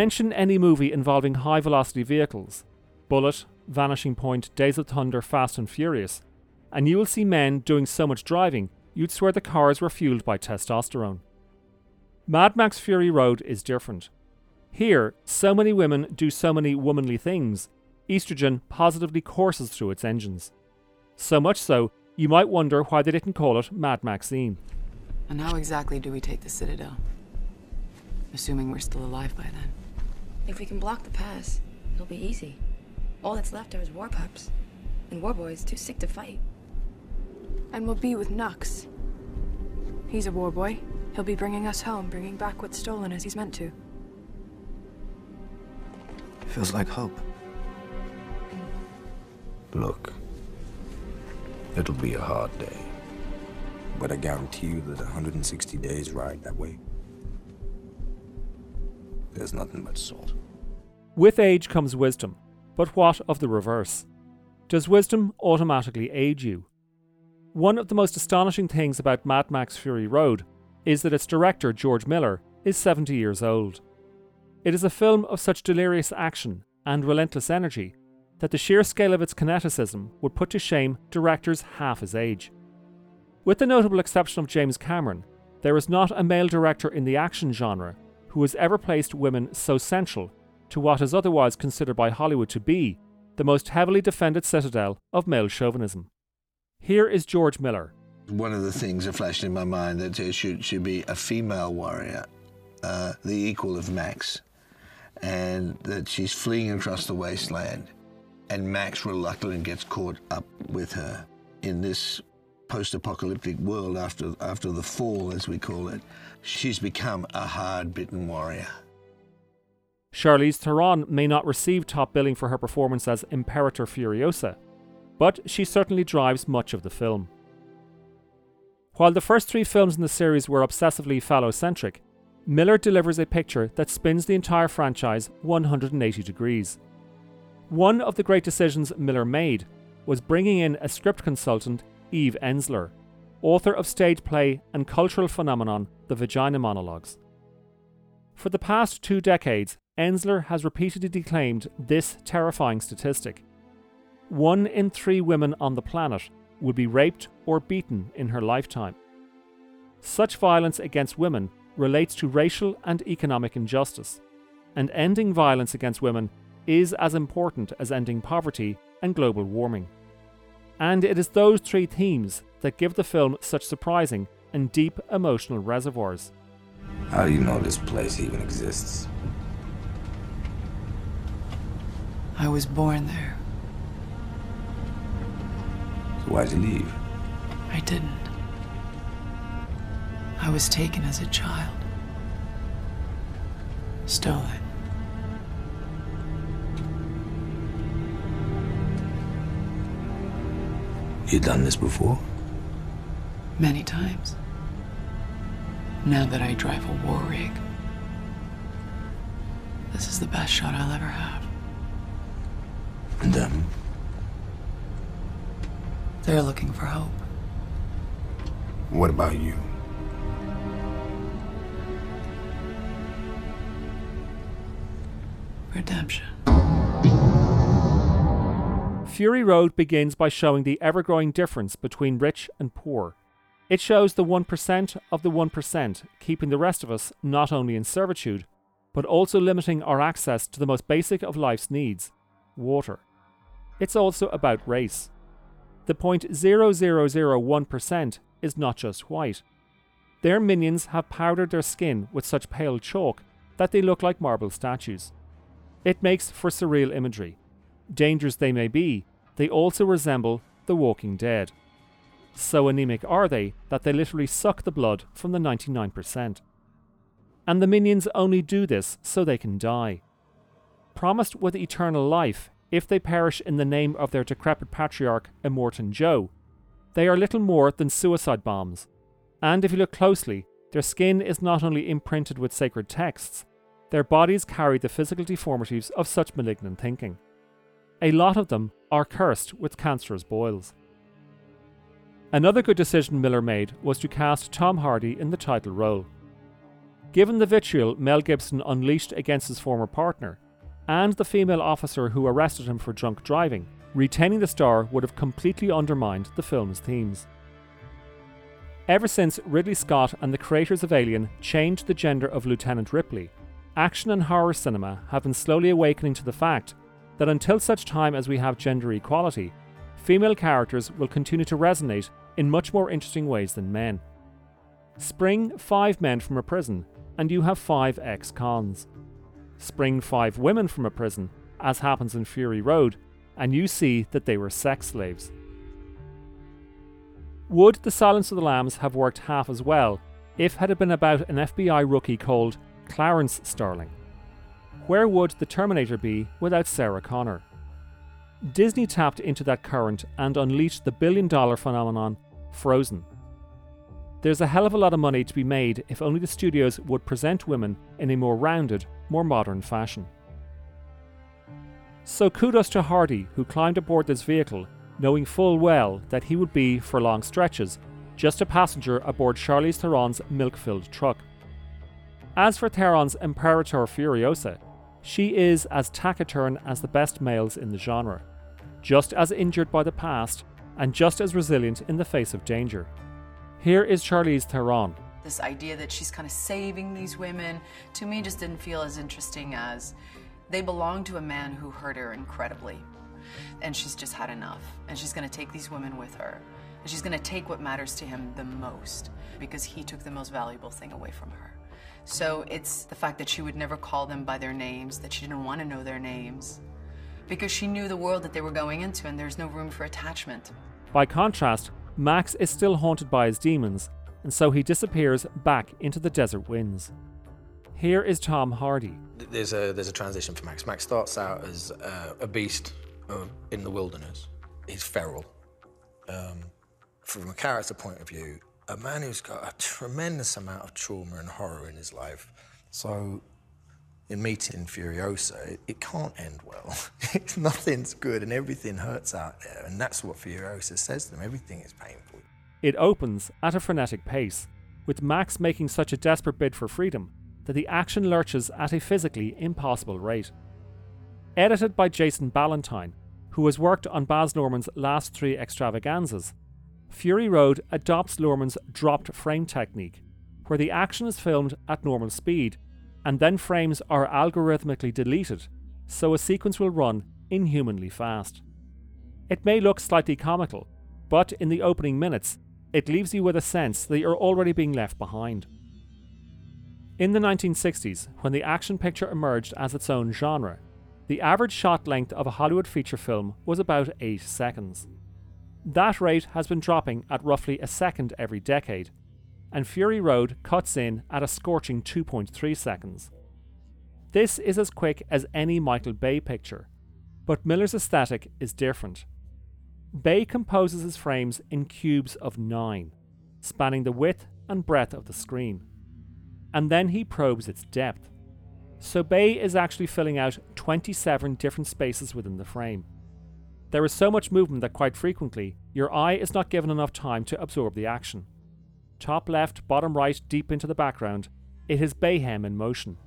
Mention any movie involving high velocity vehicles Bullet, Vanishing Point, Days of Thunder, Fast and Furious and you will see men doing so much driving you'd swear the cars were fueled by testosterone. Mad Max Fury Road is different. Here, so many women do so many womanly things, estrogen positively courses through its engines. So much so, you might wonder why they didn't call it Mad Maxine. And how exactly do we take the Citadel? Assuming we're still alive by then. If we can block the pass, it'll be easy. All that's left are his war pups. And war boys too sick to fight. And we'll be with Nux. He's a war boy. He'll be bringing us home, bringing back what's stolen as he's meant to. Feels like hope. Look, it'll be a hard day. But I guarantee you that 160 days ride that way, there's nothing but salt. With age comes wisdom, but what of the reverse? Does wisdom automatically age you? One of the most astonishing things about Mad Max Fury Road is that its director, George Miller, is 70 years old. It is a film of such delirious action and relentless energy that the sheer scale of its kineticism would put to shame directors half his age. With the notable exception of James Cameron, there is not a male director in the action genre who has ever placed women so central to what is otherwise considered by Hollywood to be the most heavily defended citadel of male chauvinism. Here is George Miller. One of the things that flashed in my mind that there should, should be a female warrior, uh, the equal of Max, and that she's fleeing across the wasteland, and Max reluctantly gets caught up with her in this post-apocalyptic world after after the fall, as we call it. She's become a hard-bitten warrior. Charlize Theron may not receive top billing for her performance as Imperator Furiosa, but she certainly drives much of the film. While the first three films in the series were obsessively phallocentric, Miller delivers a picture that spins the entire franchise 180 degrees. One of the great decisions Miller made was bringing in a script consultant, Eve Ensler, author of stage play and cultural phenomenon The Vagina Monologues. For the past two decades, Ensler has repeatedly declaimed this terrifying statistic. One in three women on the planet would be raped or beaten in her lifetime. Such violence against women relates to racial and economic injustice, and ending violence against women is as important as ending poverty and global warming. And it is those three themes that give the film such surprising and deep emotional reservoirs. How do you know this place even exists? I was born there. So why'd you leave? I didn't. I was taken as a child. Stolen. You done this before? Many times. Now that I drive a war rig, this is the best shot I'll ever have. And them? They're looking for hope. What about you? Redemption. Fury Road begins by showing the ever growing difference between rich and poor. It shows the 1% of the 1%, keeping the rest of us not only in servitude, but also limiting our access to the most basic of life's needs water. It's also about race. The 0.0001% is not just white. Their minions have powdered their skin with such pale chalk that they look like marble statues. It makes for surreal imagery. Dangerous they may be, they also resemble the walking dead. So anemic are they that they literally suck the blood from the 99%. And the minions only do this so they can die. Promised with eternal life if they perish in the name of their decrepit patriarch, Immortan Joe, they are little more than suicide bombs. And if you look closely, their skin is not only imprinted with sacred texts, their bodies carry the physical deformities of such malignant thinking. A lot of them are cursed with cancerous boils. Another good decision Miller made was to cast Tom Hardy in the title role. Given the vitriol Mel Gibson unleashed against his former partner, and the female officer who arrested him for drunk driving, retaining the star would have completely undermined the film's themes. Ever since Ridley Scott and the creators of Alien changed the gender of Lieutenant Ripley, action and horror cinema have been slowly awakening to the fact that until such time as we have gender equality, female characters will continue to resonate in much more interesting ways than men. Spring five men from a prison, and you have five ex cons. Spring five women from a prison, as happens in Fury Road, and you see that they were sex slaves. Would The Silence of the Lambs have worked half as well if had it been about an FBI rookie called Clarence Starling? Where would The Terminator be without Sarah Connor? Disney tapped into that current and unleashed the billion dollar phenomenon Frozen. There's a hell of a lot of money to be made if only the studios would present women in a more rounded, more modern fashion. So kudos to Hardy, who climbed aboard this vehicle, knowing full well that he would be, for long stretches, just a passenger aboard Charlize Theron's milk filled truck. As for Theron's Imperator Furiosa, she is as taciturn as the best males in the genre, just as injured by the past, and just as resilient in the face of danger. Here is Charlize Theron. This idea that she's kind of saving these women, to me, just didn't feel as interesting as they belong to a man who hurt her incredibly. And she's just had enough. And she's going to take these women with her. And she's going to take what matters to him the most because he took the most valuable thing away from her. So it's the fact that she would never call them by their names, that she didn't want to know their names, because she knew the world that they were going into and there's no room for attachment. By contrast, Max is still haunted by his demons, and so he disappears back into the desert winds. Here is Tom Hardy. There's a there's a transition for Max. Max starts out as uh, a beast in the wilderness. He's feral. Um, from a character point of view, a man who's got a tremendous amount of trauma and horror in his life. So, in meeting Furiosa, it, it can't end well. Nothing's good and everything hurts out there. And that's what Furiosa says to them everything is painful. It opens at a frenetic pace, with Max making such a desperate bid for freedom that the action lurches at a physically impossible rate. Edited by Jason Ballantine, who has worked on Baz Luhrmann's last three extravaganzas, Fury Road adopts Luhrmann's dropped frame technique, where the action is filmed at normal speed and then frames are algorithmically deleted, so a sequence will run inhumanly fast. It may look slightly comical, but in the opening minutes, it leaves you with a sense that you're already being left behind. In the 1960s, when the action picture emerged as its own genre, the average shot length of a Hollywood feature film was about 8 seconds. That rate has been dropping at roughly a second every decade, and Fury Road cuts in at a scorching 2.3 seconds. This is as quick as any Michael Bay picture, but Miller's aesthetic is different. Bay composes his frames in cubes of 9, spanning the width and breadth of the screen, and then he probes its depth. So Bay is actually filling out 27 different spaces within the frame. There is so much movement that quite frequently, your eye is not given enough time to absorb the action. Top left, bottom right, deep into the background, it is Bayhem in motion.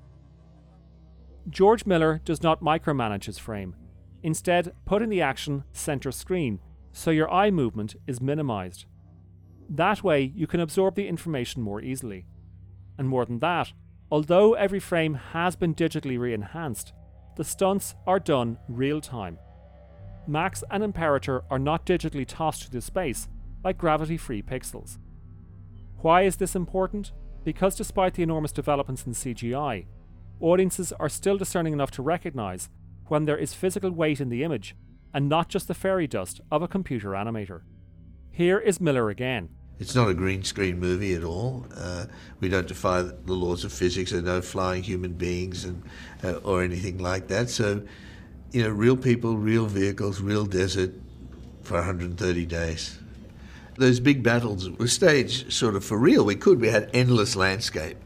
George Miller does not micromanage his frame, instead, putting the action center screen so your eye movement is minimized. That way, you can absorb the information more easily. And more than that, although every frame has been digitally re enhanced, the stunts are done real time. Max and Imperator are not digitally tossed through space like gravity free pixels. Why is this important? Because despite the enormous developments in CGI, audiences are still discerning enough to recognise when there is physical weight in the image and not just the fairy dust of a computer animator. Here is Miller again. It's not a green screen movie at all. Uh, we don't defy the laws of physics. There are no flying human beings and, uh, or anything like that. So you know, real people, real vehicles, real desert for 130 days. Those big battles were staged sort of for real. We could. We had endless landscape.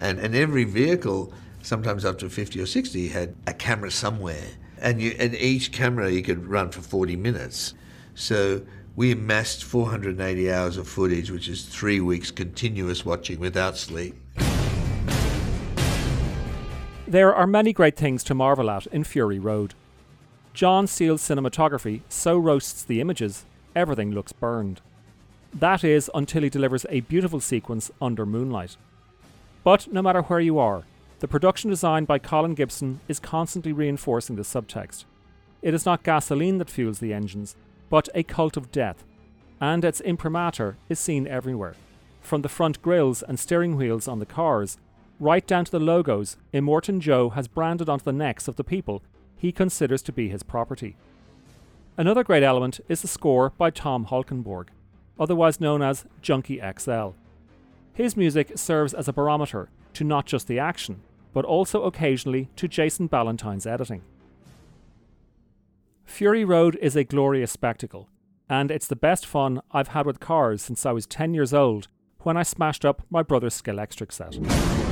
And, and every vehicle, sometimes up to 50 or 60, had a camera somewhere. And, you, and each camera you could run for 40 minutes. So we amassed 480 hours of footage, which is three weeks continuous watching without sleep. There are many great things to marvel at in Fury Road. John Seale's cinematography so roasts the images, everything looks burned. That is until he delivers a beautiful sequence under moonlight. But no matter where you are, the production design by Colin Gibson is constantly reinforcing the subtext. It is not gasoline that fuels the engines, but a cult of death, and its imprimatur is seen everywhere. From the front grills and steering wheels on the cars, right down to the logos Immortan Joe has branded onto the necks of the people he considers to be his property. Another great element is the score by Tom Holkenborg, otherwise known as Junkie XL. His music serves as a barometer to not just the action, but also occasionally to Jason Ballantine's editing. Fury Road is a glorious spectacle, and it's the best fun I've had with cars since I was 10 years old when I smashed up my brother's Scalextric set.